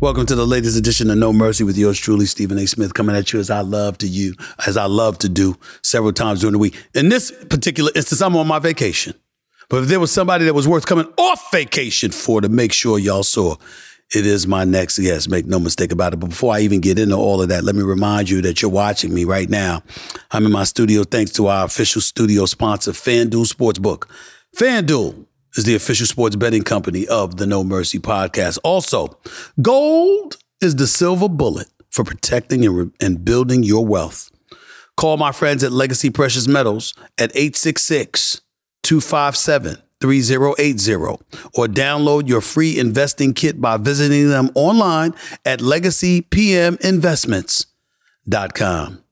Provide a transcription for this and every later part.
Welcome to the latest edition of No Mercy with yours truly, Stephen A. Smith, coming at you as I love to you, as I love to do several times during the week. In this particular instance, I'm on my vacation. But if there was somebody that was worth coming off vacation for to make sure y'all saw, it is my next guest. Make no mistake about it. But before I even get into all of that, let me remind you that you're watching me right now. I'm in my studio thanks to our official studio sponsor, FanDuel Sportsbook. FanDuel is the official sports betting company of the No Mercy podcast. Also, gold is the silver bullet for protecting and, re- and building your wealth. Call my friends at Legacy Precious Metals at 866 257 3080 or download your free investing kit by visiting them online at legacypminvestments.com.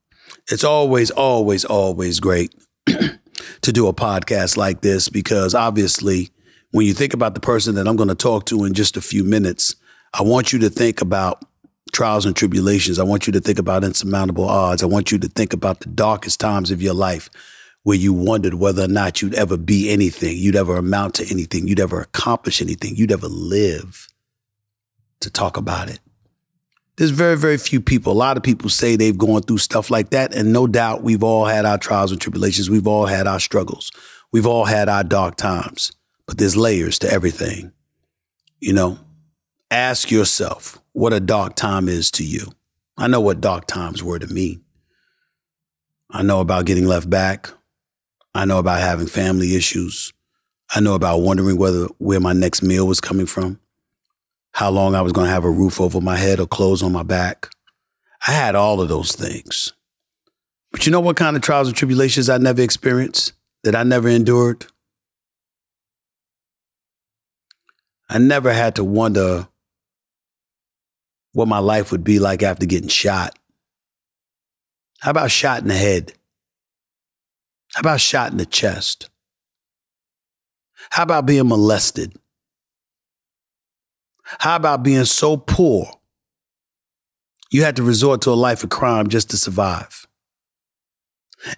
It's always, always, always great to do a podcast like this because obviously, when you think about the person that I'm going to talk to in just a few minutes, I want you to think about trials and tribulations. I want you to think about insurmountable odds. I want you to think about the darkest times of your life where you wondered whether or not you'd ever be anything, you'd ever amount to anything, you'd ever accomplish anything, you'd ever live to talk about it. There's very, very few people. A lot of people say they've gone through stuff like that. And no doubt we've all had our trials and tribulations. We've all had our struggles. We've all had our dark times. But there's layers to everything. You know, ask yourself what a dark time is to you. I know what dark times were to me. I know about getting left back. I know about having family issues. I know about wondering whether where my next meal was coming from how long I was going to have a roof over my head or clothes on my back. I had all of those things. But you know what kind of trials and tribulations I never experienced, that I never endured? I never had to wonder what my life would be like after getting shot. How about shot in the head? How about shot in the chest? How about being molested? How about being so poor you had to resort to a life of crime just to survive?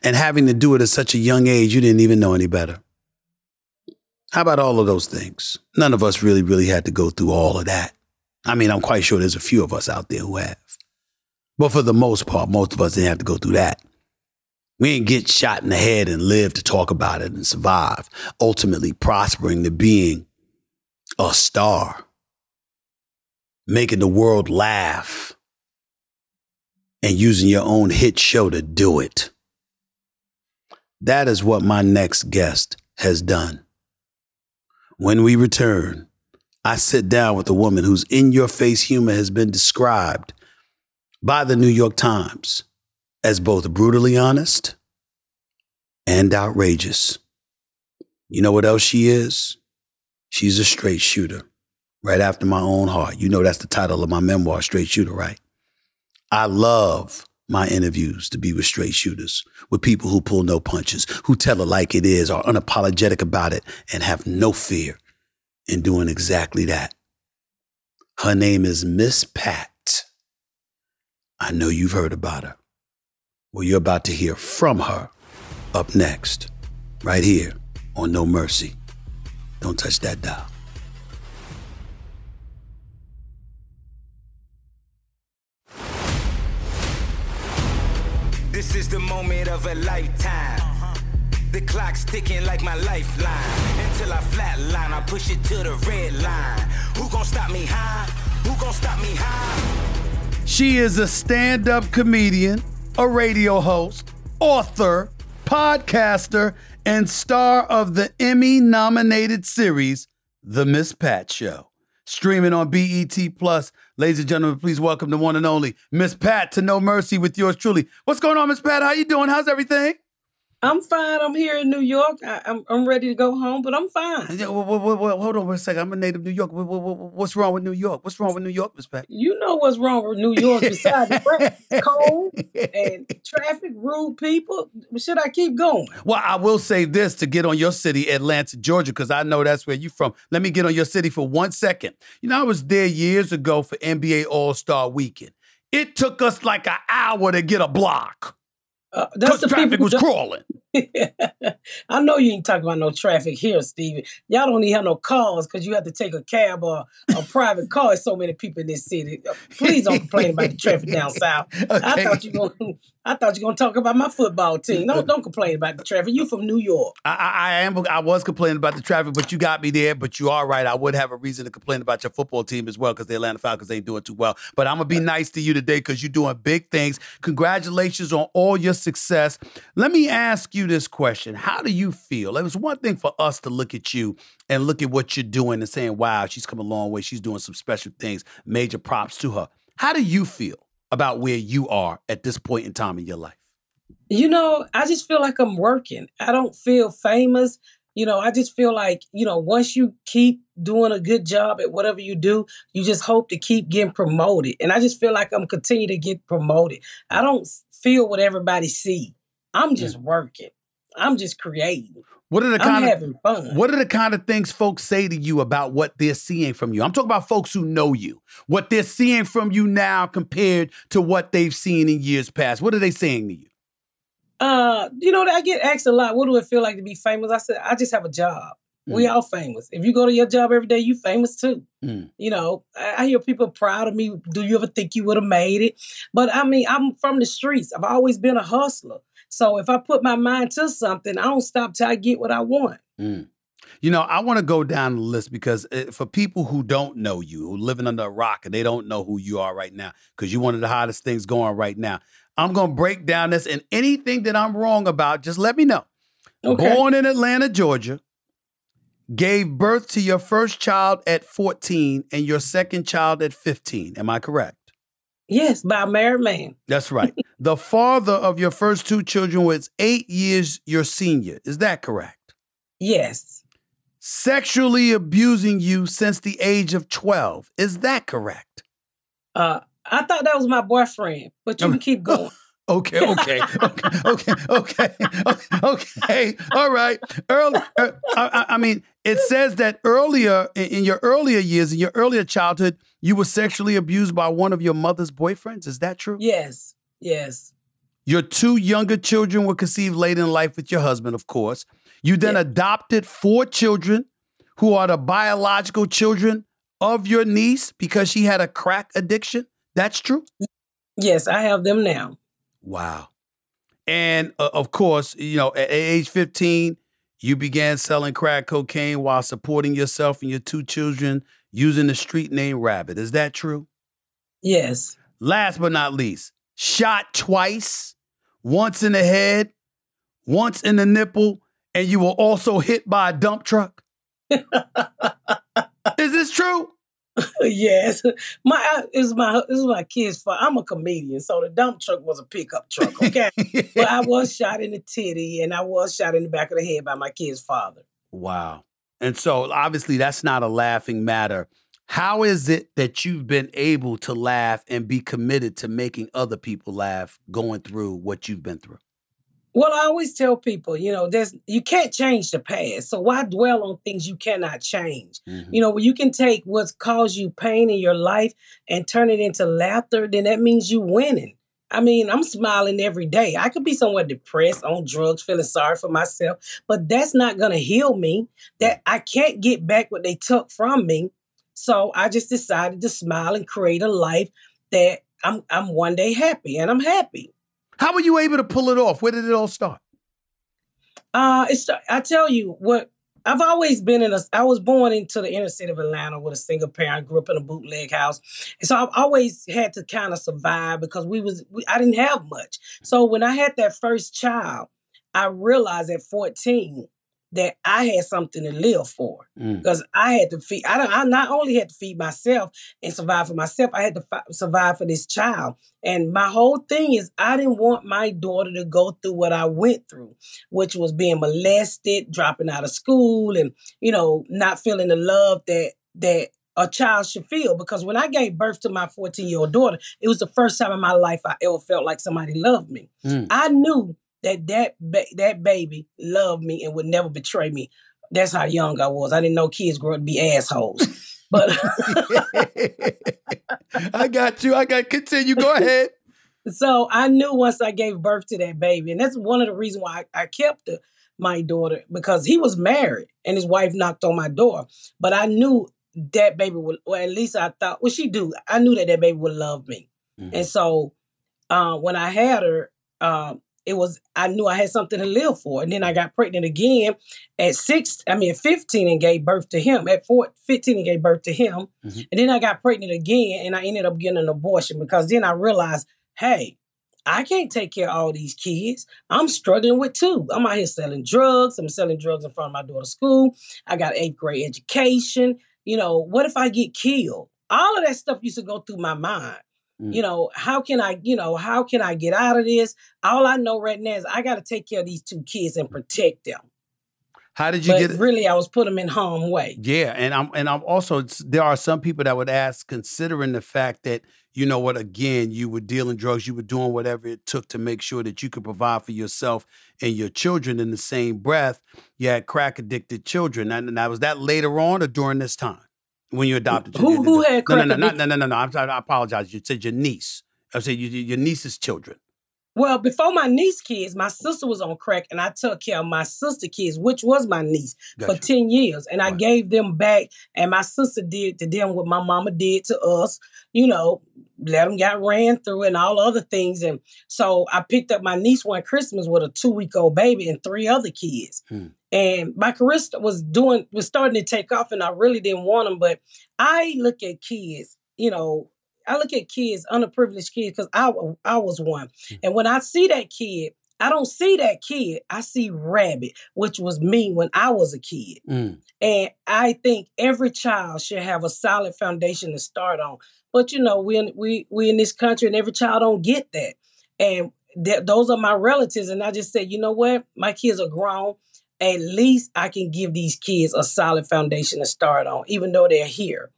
And having to do it at such a young age, you didn't even know any better. How about all of those things? None of us really, really had to go through all of that. I mean, I'm quite sure there's a few of us out there who have. But for the most part, most of us didn't have to go through that. We didn't get shot in the head and live to talk about it and survive, ultimately prospering to being a star making the world laugh and using your own hit show to do it. That is what my next guest has done. When we return, I sit down with a woman whose in your face humor has been described by the New York Times as both brutally honest and outrageous. You know what else she is? She's a straight shooter right after my own heart. You know that's the title of my memoir, Straight Shooter, right? I love my interviews to be with straight shooters, with people who pull no punches, who tell it like it is, are unapologetic about it, and have no fear in doing exactly that. Her name is Miss Pat. I know you've heard about her. Well, you're about to hear from her up next, right here on No Mercy. Don't touch that dial. This is the moment of a lifetime. The clock's ticking like my lifeline. Until I flatline, I push it to the red line. Who gon' stop me high? Who gon' stop me high? She is a stand up comedian, a radio host, author, podcaster, and star of the Emmy nominated series, The Miss Pat Show. Streaming on BET Plus. Ladies and gentlemen, please welcome the one and only Miss Pat to No Mercy with yours truly. What's going on, Miss Pat? How you doing? How's everything? I'm fine. I'm here in New York. I, I'm, I'm ready to go home, but I'm fine. Yeah, well, well, well, hold on a second. I'm a native New York. What's wrong with New York? What's wrong with New York, Miss Pat? You know what's wrong with New York besides the cold and traffic, rude people. Should I keep going? Well, I will say this to get on your city, Atlanta, Georgia, because I know that's where you're from. Let me get on your city for one second. You know, I was there years ago for NBA All Star Weekend. It took us like an hour to get a block. Uh, that's the traffic was crawling. I know you ain't talking about no traffic here, Stevie. Y'all don't even have no cars because you have to take a cab or a private car. There's so many people in this city. Uh, please don't complain about the traffic down south. Okay. I thought you were going. I thought you were gonna talk about my football team. Don't don't complain about the traffic. You from New York. I, I, am. I was complaining about the traffic, but you got me there. But you are right. I would have a reason to complain about your football team as well because the Atlanta Falcons ain't doing too well. But I'm gonna be nice to you today because you're doing big things. Congratulations on all your success. Let me ask you this question: How do you feel? It was one thing for us to look at you and look at what you're doing and saying, "Wow, she's come a long way. She's doing some special things." Major props to her. How do you feel? about where you are at this point in time in your life? You know, I just feel like I'm working. I don't feel famous. You know, I just feel like, you know, once you keep doing a good job at whatever you do, you just hope to keep getting promoted. And I just feel like I'm continuing to get promoted. I don't feel what everybody see. I'm just mm. working. I'm just creating. What are the kind I'm having of fun. What are the kind of things folks say to you about what they're seeing from you? I'm talking about folks who know you. What they're seeing from you now compared to what they've seen in years past. What are they saying to you? Uh, you know, I get asked a lot, what do it feel like to be famous? I said, I just have a job. Mm. We all famous. If you go to your job every day, you famous too. Mm. You know, I, I hear people proud of me. Do you ever think you would have made it? But I mean, I'm from the streets. I've always been a hustler. So if I put my mind to something, I don't stop till I get what I want. Mm. You know, I want to go down the list because eh, for people who don't know you, who living under a rock and they don't know who you are right now, because you're one of the hottest things going right now. I'm going to break down this and anything that I'm wrong about, just let me know. Okay. Born in Atlanta, Georgia, gave birth to your first child at 14 and your second child at 15. Am I correct? Yes, by a married man. That's right. the father of your first two children was eight years your senior. Is that correct? Yes. Sexually abusing you since the age of 12. Is that correct? Uh, I thought that was my boyfriend, but you can keep going. Okay, okay, okay, okay, okay, okay, All right. Early, uh, I, I, mean, it says that earlier in your earlier years, in your earlier childhood, you were sexually abused by one of your mother's boyfriends. Is that true? Yes, yes. Your two younger children were conceived late in life with your husband, of course. You then yes. adopted four children who are the biological children of your niece because she had a crack addiction. That's true? Yes, I have them now. Wow. And uh, of course, you know, at age 15, you began selling crack cocaine while supporting yourself and your two children using the street name Rabbit. Is that true? Yes. Last but not least, shot twice, once in the head, once in the nipple, and you were also hit by a dump truck. Is this true? yes, my is my this is my kid's fault. I'm a comedian, so the dump truck was a pickup truck. Okay, but I was shot in the titty and I was shot in the back of the head by my kid's father. Wow, and so obviously that's not a laughing matter. How is it that you've been able to laugh and be committed to making other people laugh going through what you've been through? Well, I always tell people, you know, there's you can't change the past. So why dwell on things you cannot change? Mm-hmm. You know, you can take what's caused you pain in your life and turn it into laughter, then that means you winning. I mean, I'm smiling every day. I could be somewhat depressed, on drugs, feeling sorry for myself, but that's not going to heal me. That I can't get back what they took from me. So I just decided to smile and create a life that I'm I'm one day happy and I'm happy. How were you able to pull it off? Where did it all start? Uh, it's I tell you what. I've always been in a. I was born into the inner city of Atlanta with a single parent. I grew up in a bootleg house, and so I've always had to kind of survive because we was. We, I didn't have much. So when I had that first child, I realized at 14 that I had something to live for Mm. because I had to feed. I don't. I not only had to feed myself and survive for myself. I had to fi- survive for this child. And my whole thing is, I didn't want my daughter to go through what I went through, which was being molested, dropping out of school, and you know, not feeling the love that that a child should feel. Because when I gave birth to my 14 year old daughter, it was the first time in my life I ever felt like somebody loved me. Mm. I knew that that ba- that baby loved me and would never betray me. That's how young I was. I didn't know kids grow up to be assholes. But I got you. I got continue. Go ahead. so I knew once I gave birth to that baby, and that's one of the reasons why I, I kept the, my daughter because he was married and his wife knocked on my door. But I knew that baby would, or at least I thought, well, she do. I knew that that baby would love me. Mhm. And so uh, when I had her, um, it was I knew I had something to live for. And then I got pregnant again at six, I mean, 15 and gave birth to him. At four, 15 and gave birth to him. Mhm. And then I got pregnant again and I ended up getting an abortion because then I realized, hey, I can't take care of all these kids. I'm struggling with two. I'm out here selling drugs. I'm selling drugs in front of my daughter's school. I got eighth grade education. You know, what if I get killed? All of that stuff used to go through my mind. Mm. You know, how can I, you know, how can I get out of this? All I know right now is I got to take care of these two kids and protect them. How did you but get really, I was put them in harm way. Yeah, and I'm and I'm also there are some people that would ask, considering the fact that you know what, again, you were dealing drugs, you were doing whatever it took to make sure that you could provide for yourself and your children. In the same breath, you had crack addicted children, and, and was that later on or during this time when you adopted. Who- who had no, no, no, no, no, no, no, no. I'm sorry, I apologize. You said your niece. I said your, your niece's children. Well, before my niece kids, my sister was on crack, and I took care of my sister kids, which was my niece, for 10 years. And I gave them back, and my sister did to them what my mama did to us, you know, let them get ran through and all other things. And so I picked up my niece one Christmas with a two week old baby and three other kids. Hmm. And my career was doing, was starting to take off, and I really didn't want them. But I look at kids, you know, I look at kids, underprivileged kids, because I, I was one. And when I see that kid, I don't see that kid. I see Rabbit, which was me when I was a kid. Mm. And I think every child should have a solid foundation to start on. But you know, we in, we we in this country, and every child don't get that. And th- those are my relatives, and I just said, you know what, my kids are grown. At least I can give these kids a solid foundation to start on, even though they're here.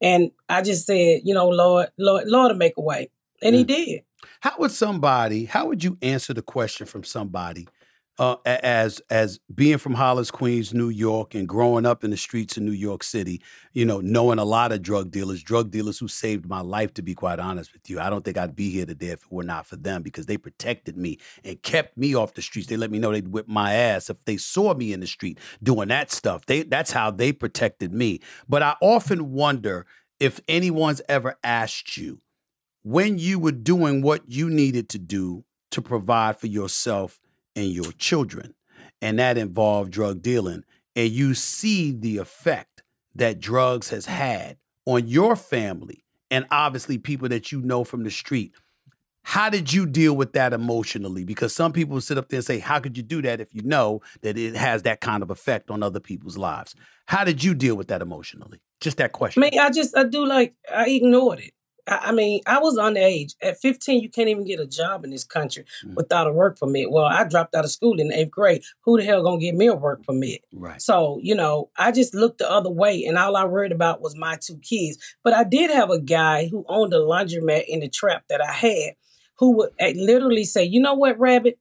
And I just said, you know, Lord, Lord, Lord, to make a way, and He Mm. did. How would somebody? How would you answer the question from somebody uh, as as being from Hollis, Queens, New York, and growing up in the streets of New York City? You know, knowing a lot of drug dealers, drug dealers who saved my life. To be quite honest with you, I don't think I'd be here today if it were not for them because they protected me and kept me off the streets. They let me know they'd whip my ass if they saw me in the street doing that stuff. They that's how they protected me. But I often wonder if anyone's ever asked you when you were doing what you needed to do to provide for yourself and your children, and that involved drug dealing, and you see the effect that drugs has had on your family and obviously people that you know from the street. How did you deal with that emotionally? Because some people sit up there and say, How could you do that if you know that it has that kind of effect on other people's lives? How did you deal with that emotionally? Just that I question. mean, I just I do like I ignored it. I, I mean, I was underage. At 15, you can't even get a job in this country Mm. without a work permit. Well, I dropped out of school in the eighth grade. Who the hell gonna get me a work permit? Right. So, you know, I just looked the other way and all I worried about was my two kids. But I did have a guy who owned a laundromat in the trap that I had who would uh, literally say, you know what, Rabbit?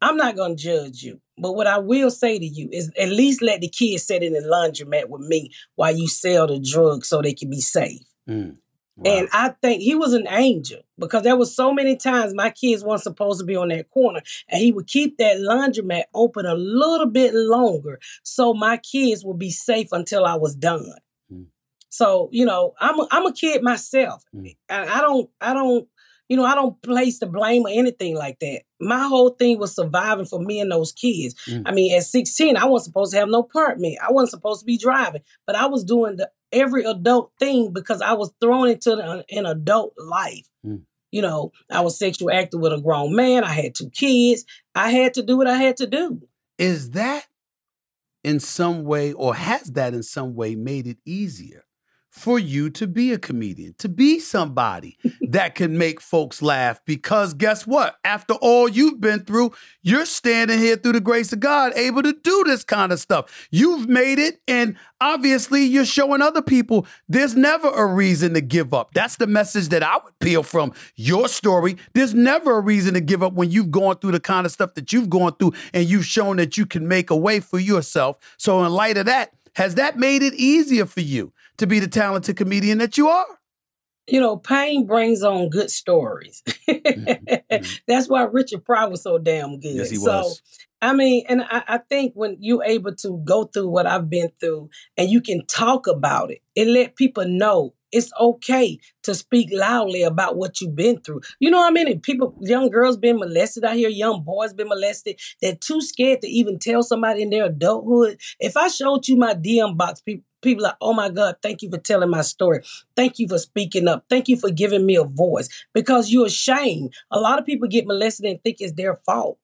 I'm not going to judge you. But what I will say to you is at least let the kids sit in the laundromat with me while you sell the drugs so they can be safe. Mm. Wow. And I think he was an angel because there was so many times my kids weren't supposed to be on that corner, and he would keep that laundromat open a little bit longer so my kids would be safe until I was done. Mm. So you know, I'm a, I'm a kid myself, Mm. and I don't I don't you know I don't place the blame or anything like that. My whole thing was surviving for me and those kids. Mm. I mean, at 16, I wasn't supposed to have no apartment. I wasn't supposed to be driving, but I was doing the every adult thing because I was thrown into the, an adult life. Mm. You know, I was sexual active with a grown man. I had two kids. I had to do what I had to do. Is that in some way, or has that in some way made it easier for you to be a comedian, to be somebody that can make folks laugh. Because guess what? After all you've been through, you're standing here through the grace of God, able to do this kind of stuff. You've made it, and obviously you're showing other people there's never a reason to give up. That's the message that I would peel from your story. There's never a reason to give up when you've gone through the kind of stuff that you've gone through and you've shown that you can make a way for yourself. So, in light of that, has that made it easier for you to be the talented comedian that you are? You know, pain brings on good stories. mm-hmm. That's why Richard Pryor was so damn good. Yes, he so, was. I mean, and I, I, think when you're able to go through what I've been through and you can talk about it, and let people know it's okay to speak loudly about what you've been through. You know what I mean? People, young girls been molested out here, young boys been molested. They're too scared to even tell somebody in their adulthood. If I showed you my DM box, people people like, oh my God, thank you for telling my story. Thank you for speaking up. Thank you for giving me a voice because you're ashamed. A lot of people get molested and think it's their fault.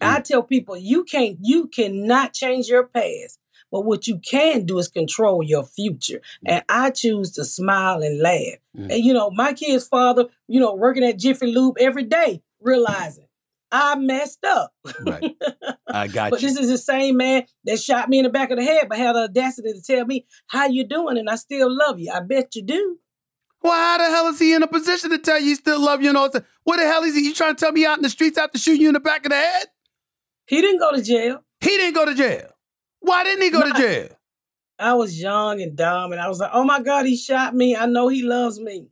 I tell people you can't, you cannot change your past. But what you can do is control your future. Mm. And I choose to smile and laugh. Mm. And you know, my kid's father, you know, working at Jiffy Lube every day, realizing I messed up. Right. I got you. but you. this is the same man that shot me in the back of the head, but had the audacity to tell me, how you doing? And I still love you. I bet you do. Well, how the hell is he in a position to tell you he still love you and all that? What the hell is he? You trying to tell me out in the streets after shooting you in the back of the head? He didn't go to jail. He didn't go to jail. Why didn't he go to jail? I was young and dumb, and I was like, "Oh my God, he shot me! I know he loves me."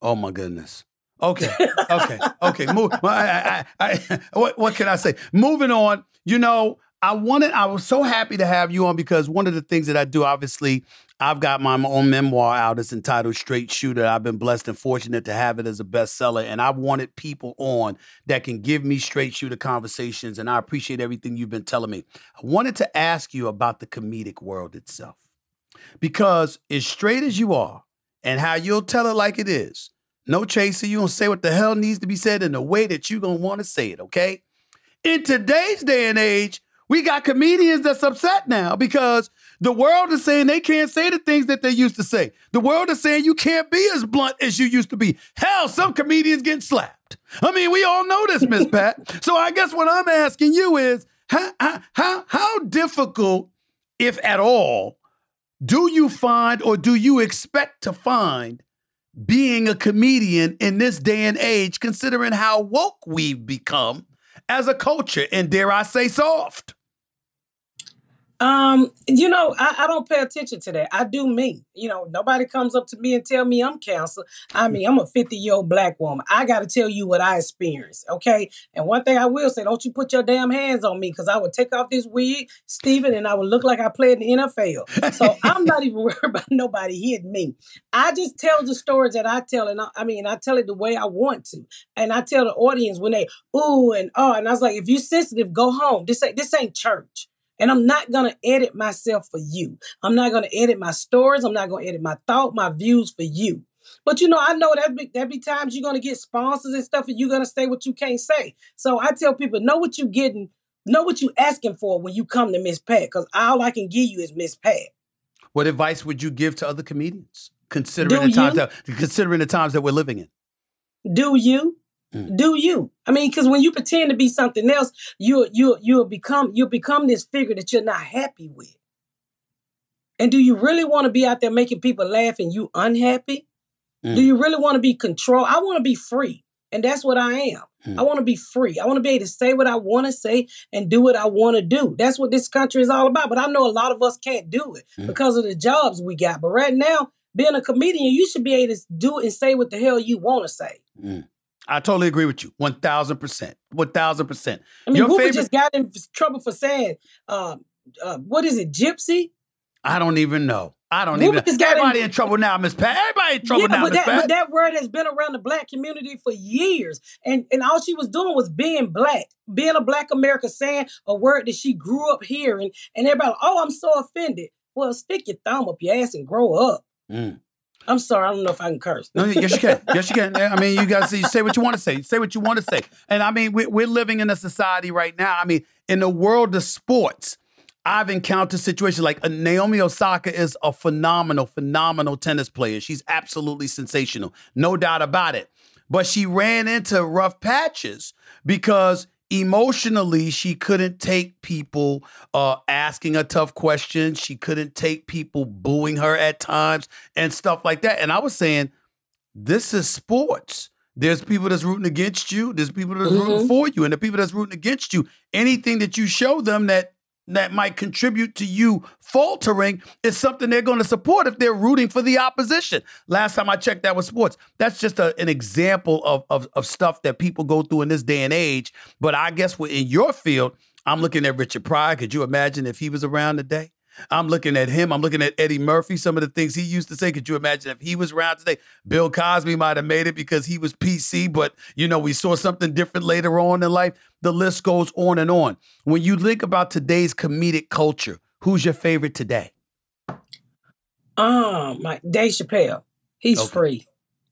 Oh my goodness. Okay, okay, okay. Move. I, I, I, what, what can I say? Moving on. You know, I wanted. I was so happy to have you on because one of the things that I do, obviously, I've got my own memoir out. It's entitled Straight Shooter. I've been blessed and fortunate to have it as a bestseller. And I wanted people on that can give me straight shooter conversations. And I appreciate everything you've been telling me. I wanted to ask you about the comedic world itself. Because as straight as you are and how you'll tell it like it is, no chaser, you gonna say what the hell needs to be said in the way that you're gonna want to say it, okay? In today's day and age, we got comedians that's upset now because the world is saying they can't say the things that they used to say. The world is saying you can't be as blunt as you used to be. Hell, some comedians getting slapped. I mean, we all know this, Miss Pat. So I guess what I'm asking you is how, how, how difficult, if at all, do you find or do you expect to find being a comedian in this day and age, considering how woke we've become as a culture and dare I say soft? Um, you know, I, I, don't pay attention to that. I do me. You know, nobody comes up to me and tell me I'm cancer. I mean, I'm a 50 year old black woman. I got to tell you what I experienced. Okay. And one thing I will say, don't you put your damn hands on me because I would take off this wig, Stephen, and I would look like I played in the NFL. So I'm not even worried about nobody hitting me. I just tell the stories that I tell. And I, I mean, I tell it the way I want to. And I tell the audience when they, ooh, and oh, and I was like, if you're sensitive, go home. This ain't, this ain't church. And I'm not going to edit myself for you. I'm not going to edit my stories. I'm not going to edit my thought, my views for you. But you know, I know that be, that be times you're going to get sponsors and stuff, and you're going to say what you can't say. So I tell people, know what you're getting, know what you're asking for when you come to Miss Pat, because all I can give you is Miss Pat. What advice would you give to other comedians, considering Do the times that considering the times that we're living in? Do you? Mm. Do you? I mean, because when you pretend to be something else, you you you'll become you'll become this figure that you're not happy with. And do you really want to be out there making people laugh and you unhappy? Mm. Do you really want to be controlled? I want to be free. And that's what I am. Mm. I want to be free. I want to be able to say what I want to say and do what I want to do. That's what this country is all about. But I know a lot of us can't do it mm. because of the jobs we got. But right now, being a comedian, you should be able to do and say what the hell you want to say. I totally agree with you. One thousand percent. One thousand percent. I mean, Your favorite... just got in trouble for saying, uh, uh, "What is it, gypsy?" I don't even know. I don't even. Know. Everybody in... in, trouble now, Miss Pat. Everybody in trouble yeah, now, Miss Pat. But that word has been around the black community for years, and and all she was doing was being black, being a black American, saying a word that she grew up hearing, and everybody, oh, I'm so offended. Well, stick your thumb up your ass and grow up. Mm. I'm sorry, I don't know if I can curse. No, yes, you can. Yes, you can. I mean, you guys say, say what you want to say. Say what you want to say. And I mean, we, we're living in a society right now. I mean, in the world of sports, I've encountered situations like uh, Naomi Osaka is a phenomenal, phenomenal tennis player. She's absolutely sensational, no doubt about it. But she ran into rough patches because emotionally she couldn't take people uh, asking a tough question. She couldn't take people booing her at times and stuff like that. And I was saying, this is sports. There's people that's rooting against you. There's people that's mm-hmm. rooting for you, and the people that's rooting against you. Anything that you show them that that might contribute to you faltering is something they're going to support if they're rooting for the opposition. Last time I checked, that was sports. That's just a, an example of, of, of stuff that people go through in this day and age. But I guess in your field, I'm looking at Richard Pryor. Could you imagine if he was around today? I'm looking at him. I'm looking at Eddie Murphy. Some of the things he used to say. Could you imagine if he was around today? Bill Cosby might have made it because he was PC, but you know, we saw something different later on in life. The list goes on and on. When you think about today's comedic culture, who's your favorite today? Um, my Dave Chappelle. He's okay. free.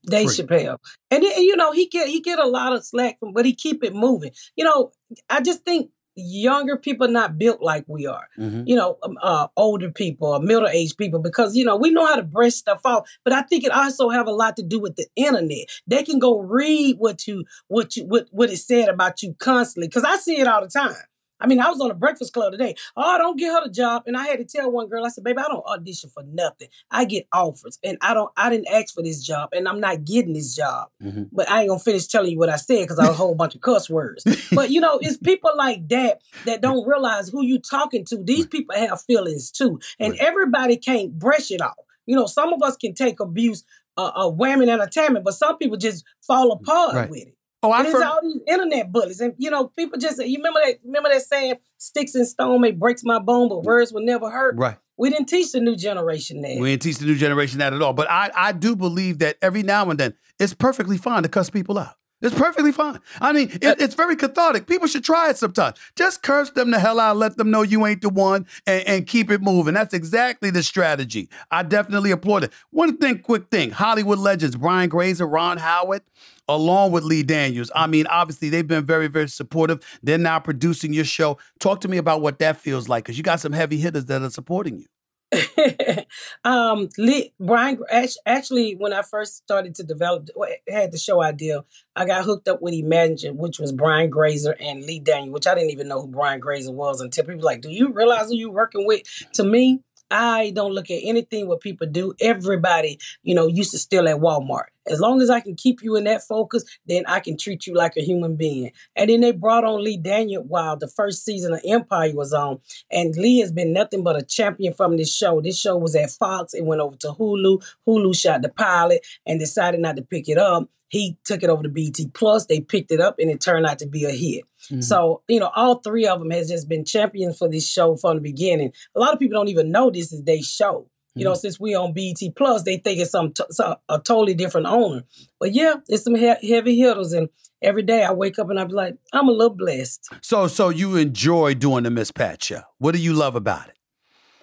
Dave free. Chappelle, and, and you know he get he get a lot of slack from, but he keep it moving. You know, I just think younger people not built like we are. Mm-hmm. You know, um, uh, older people or middle aged people because you know we know how to brush stuff off. But I think it also have a lot to do with the internet. They can go read what you what you what what it said about you constantly because I see it all the time. I mean, I was on a Breakfast Club today. Oh, don't get her the job. And I had to tell one girl, I said, baby, I don't audition for nothing. I get offers. And I don't, I didn't ask for this job and I'm not getting this job. Mm-hmm. But I ain't gonna finish telling you what I said because I was a whole bunch of cuss words. But you know, it's people like that that don't realize who you talking to. These people have feelings too. And right. everybody can't brush it off. You know, some of us can take abuse, uh, uh whamming and a but some people just fall apart right. with it. Oh, I heard... all these internet bullies, and you know, people just you remember that remember that saying, "Sticks and stone may breaks my bone, but mm. words will never hurt." Right. We didn't teach the new generation that. We didn't teach the new generation that at all. But I, I do believe that every now and then it's perfectly fine to cuss people out. It's perfectly fine. I mean, it, it's very cathartic. People should try it sometimes. Just curse them the hell out, let them know you ain't the one, and, and keep it moving. That's exactly the strategy. I definitely applaud it. One thing, quick thing Hollywood legends, Brian Grazer, Ron Howard, along with Lee Daniels. I mean, obviously, they've been very, very supportive. They're now producing your show. Talk to me about what that feels like, because you got some heavy hitters that are supporting you. um, Lee, Brian, actually, when I first started to develop, had the show idea, I got hooked up with Imagine, which was Brian Grazer and Lee Daniel, which I didn't even know who Brian Grazer was until people like, do you realize who you're working with? To me, I don't look at anything what people do. Everybody, you know, used to steal at Walmart. As long as I can keep you in that focus, then I can treat you like a human being. And then they brought on Lee Daniel while the first season of Empire was on. And Lee has been nothing but a champion from this show. This show was at Fox. It went over to Hulu. Hulu shot the pilot and decided not to pick it up. He took it over to BET Plus. They picked it up and it turned out to be a hit. Mm-hmm. So, you know, all three of them has just been champions for this show from the beginning. A lot of people don't even know this is their show. You know, mm-hmm. since we on BET Plus, they think it's some, t- a totally different owner. But yeah, it's some he- heavy hitters, and every day I wake up and I be like, I'm a little blessed. So, so you enjoy doing the Miss Pat show? What do you love about it?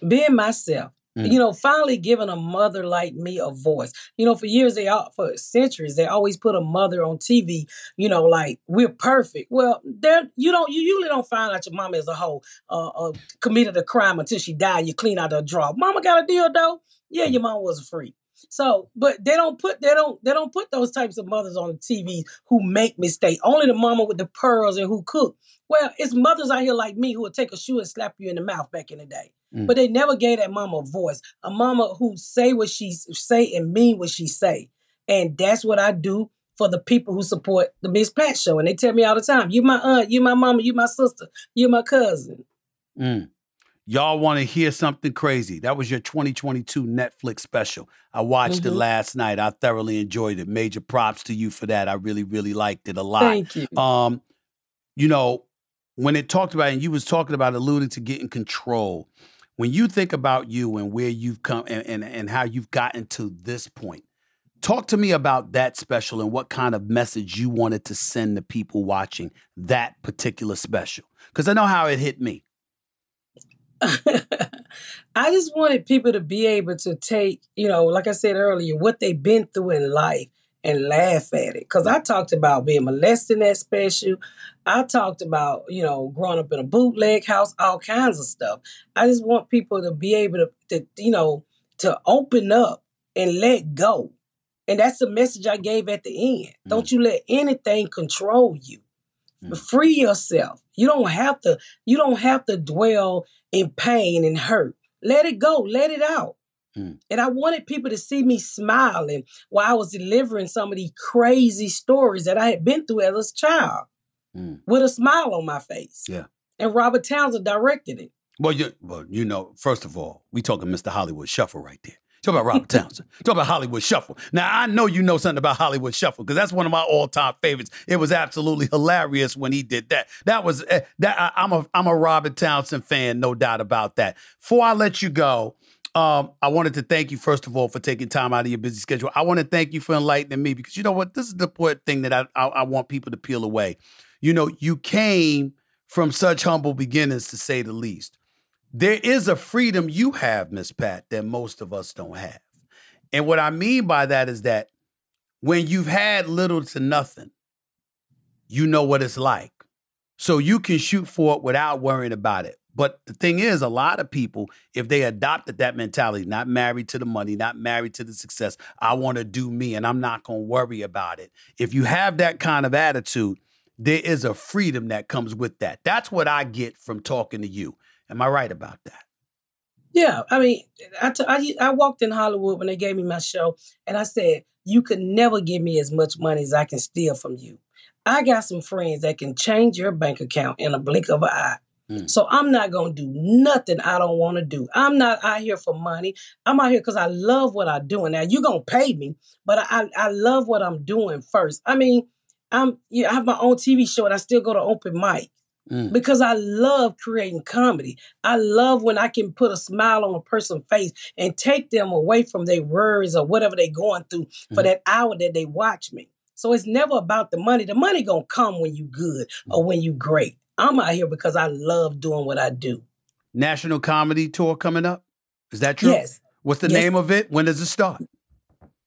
Being myself. Mm. You know, finally giving a mother like me a voice. You know, for years they all for centuries they always put a mother on TV. You know, like we're perfect. Well, there you don't you usually don't find out your mama is a whole uh, uh, committed a crime until she died. You clean out her drawer. Mama got a deal though. Yeah, your mom was a freak. So, but they don't put they don't they don't put those types of mothers on the TV who make mistakes. Only the mama with the pearls and who cook. Well, it's mothers out here like me who would take a shoe and slap you in the mouth back in the day. Mm. But they never gave that mama a voice. A mama who say what she say and mean what she say. And that's what I do for the people who support the Miss Pat show. And they tell me all the time, you my aunt, you my mama, you my sister, you my cousin. Mm. Y'all want to hear something crazy? That was your 2022 Netflix special. I watched mm-hmm. it last night. I thoroughly enjoyed it. Major props to you for that. I really, really liked it a lot. Thank you. Um, you know, when it talked about, and you was talking about alluding to getting control when you think about you and where you've come and, and, and how you've gotten to this point, talk to me about that special and what kind of message you wanted to send the people watching that particular special. Because I know how it hit me. I just wanted people to be able to take, you know, like I said earlier, what they've been through in life and laugh at it. Because I talked about being molested in that special. I talked about, you know, growing up in a bootleg house, all kinds of stuff. I just want people to be able to, to you know, to open up and let go. And that's the message I gave at the end. Mm. Don't you let anything control you. Mm. Free yourself. You don't have to, you don't have to dwell in pain and hurt. Let it go. Let it out. Mm. And I wanted people to see me smiling while I was delivering some of these crazy stories that I had been through as a child Mm. with a smile on my face. Yeah. And Robert Townsend directed it. Well, you, well, you know, first of all, we talking Mr. Hollywood Shuffle right there. Talk about Robert Townsend. Talk about Hollywood Shuffle. Now I know you know something about Hollywood Shuffle because that's one of my all-time favorites. It was absolutely hilarious when he did that. That was eh, that. I, I'm a I'm a Robert Townsend fan, no doubt about that. Before I let you go, um, I wanted to thank you first of all for taking time out of your busy schedule. I want to thank you for enlightening me because you know what, this is the important thing that I, I I want people to peel away. You know, you came from such humble beginnings, to say the least there is a freedom you have, Miss Pat, that most of us don't have. And what I mean by that is that when you've had little to nothing, you know what it's like. So you can shoot for it without worrying about it. But the thing is, a lot of people, if they adopted that mentality, not married to the money, not married to the success, I want to do me and I'm not going to worry about it. If you have that kind of attitude, there is a freedom that comes with that. That's what I get from talking to you. Am I right about that? Yeah, I mean, I, t- I I walked in Hollywood when they gave me my show, and I said, "You could never give me as much money as I can steal from you." I got some friends that can change your bank account in a blink of an eye. Mm. So I'm not gonna do nothing I don't want to do. I'm not out here for money. I'm out here because I love what I'm doing. Now you're gonna pay me, but I I love what I'm doing first. I mean, I'm yeah, I have my own TV show and I still go to open mic Mm. because I love creating comedy. I love when I can put a smile on a person's face and take them away from their worries or whatever they're going through for Mhm. that hour that they watch me. So it's never about the money. The money gonna come when you good or when you great. I'm out here because I love doing what I do. National Comedy Tour coming up? Is that true? Yes. What's the Yes. name of it? When does it start?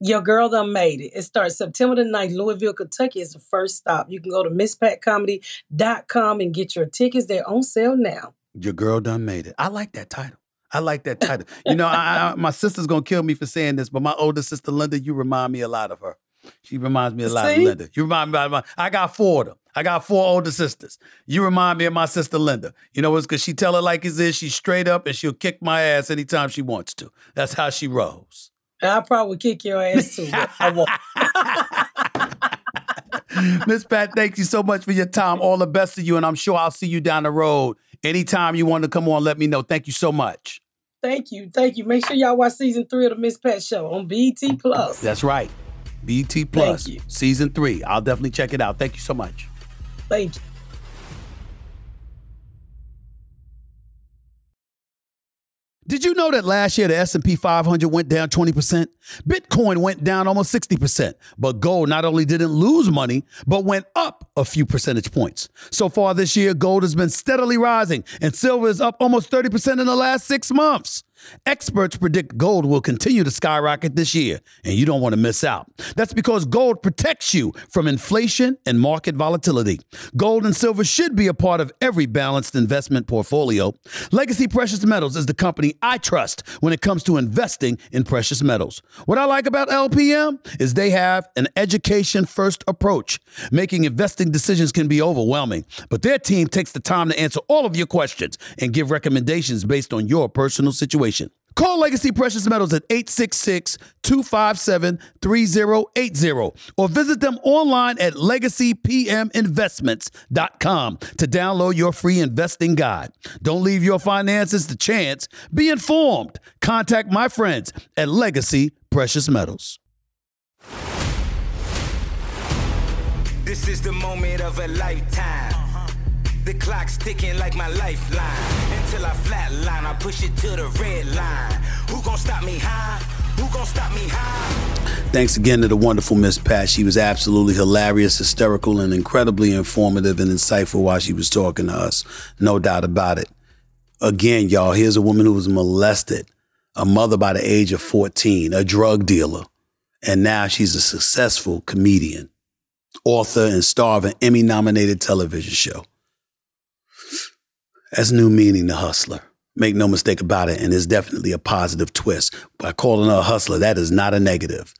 Your girl done made it. It starts September the 9th. Louisville, Kentucky is the first stop. You can go to misspatcomedy.com and get your tickets. They're on sale now. Your girl done made it. I like that title. I like that title. You know, I, I, my sister's gonna kill me for saying this, but my older sister Linda, you remind me a lot of her. She reminds me a lot See? of Linda. You remind me a lot of my. I got four of them. I got four older sisters. You remind me of my sister Linda. You know, it's because she tell it like it is. She's straight up, and she'll kick my ass anytime she wants to. That's how she rolls. I'll probably kick your ass too. I won't. Miss Pat, thank you so much for your time. All the best to you, and I'm sure I'll see you down the road. Anytime you want to come on, let me know. Thank you so much. Thank you. Thank you. Make sure y'all watch season three of the Miss Pat Show on BET Plus. That's right. BET Plus, season three. I'll definitely check it out. Thank you so much. Thank you. Did you know that last year the S&P 500 went down 20%? Bitcoin went down almost 60%. But gold not only didn't lose money, but went up a few percentage points. So far this year, gold has been steadily rising and silver is up almost 30% in the last 6 months. Experts predict gold will continue to skyrocket this year, and you don't want to miss out. That's because gold protects you from inflation and market volatility. Gold and silver should be a part of every balanced investment portfolio. Legacy Precious Metals is the company I trust when it comes to investing in precious metals. What I like about LPM is they have an education first approach. Making investing decisions can be overwhelming, but their team takes the time to answer all of your questions and give recommendations based on your personal situation. Call Legacy Precious Metals at 866 257 3080 or visit them online at legacypminvestments.com to download your free investing guide. Don't leave your finances to chance. Be informed. Contact my friends at Legacy Precious Metals. This is the moment of a lifetime. The clock's ticking like my lifeline. Until I flatline, I push it to the red line. Who gon' stop me high? Who gon' stop me high? Thanks again to the wonderful Miss Pat. She was absolutely hilarious, hysterical, and incredibly informative and insightful while she was talking to us. No doubt about it. Again, y'all, here's a woman who was molested, a mother by the age of 14, a drug dealer, and now she's a successful comedian, author, and star of an Emmy nominated television show. That's new meaning to hustler. Make no mistake about it, and it's definitely a positive twist. By calling her a hustler, that is not a negative.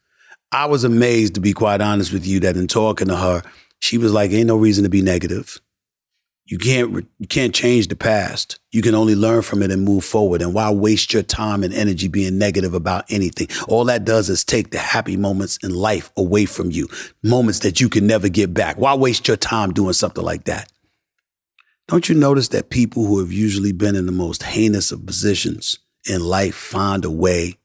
I was amazed, to be quite honest with you, that in talking to her, she was like, "Ain't no reason to be negative. You can't you can't change the past. You can only learn from it and move forward. And why waste your time and energy being negative about anything? All that does is take the happy moments in life away from you, moments that you can never get back. Why waste your time doing something like that? Don't you notice that people who have usually been in the most heinous of positions in life find a way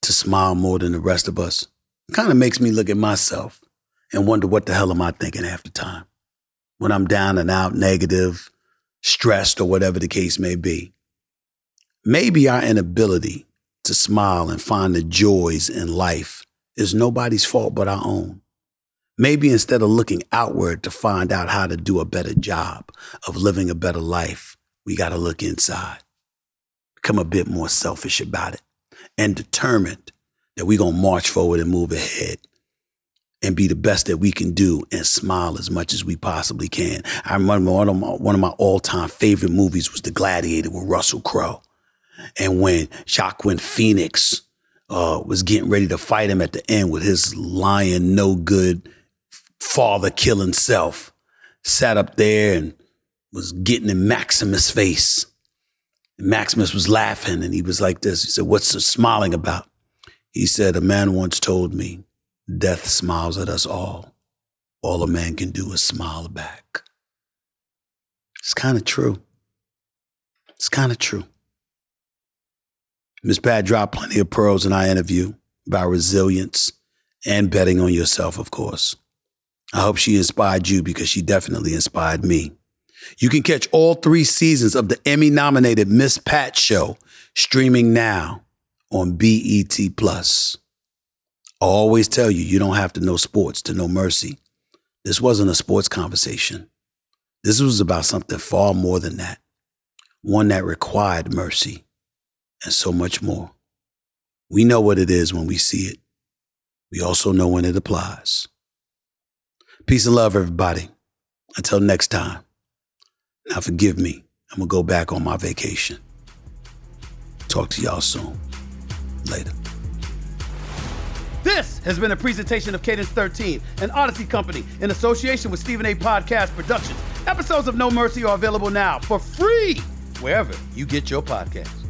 to smile more than the rest of us? It kind of makes me look at myself and wonder what the hell am I thinking half the time when I'm down and out, negative, stressed, or whatever the case may be. Maybe our inability to smile and find the joys in life is nobody's fault but our own. Maybe instead of looking outward to find out how to do a better job of living a better life, we got to look inside, become a bit more selfish about it, and determined that we're going to march forward and move ahead and be the best that we can do and smile as much as we possibly can. I remember one of my, one of my all-time favorite movies was The Gladiator with Russell Crowe. And when Joaquin Phoenix uh, was getting ready to fight him at the end with his lion, no good father killing self, sat up there and was getting in Maximus' face. And Maximus was laughing and he was like this. He said, What's the smiling about? He said, A man once told me Death smiles at us all. All a man can do is smile back. It's kind of true. It's kind of true. Ms. Pat dropped plenty of pearls in our interview about resilience and betting on yourself, of course. I hope she inspired you because she definitely inspired me. You can catch all three seasons of the Emmy nominated Ms. Pat Show streaming now on BET Plus. I always tell you, you don't have to know sports to know mercy. This wasn't a sports conversation. This was about something far more than that. One that required mercy and so much more. We know what it is when we see it. We also know when it applies. Peace and love, everybody. Until next time. Now, forgive me. I'm going to go back on my vacation. Talk to y'all soon. Later. This has been a presentation of Cadence 13, an Odyssey company in association with Stephen A. Podcast Productions. Episodes of No Mercy are available now for free wherever you get your podcasts.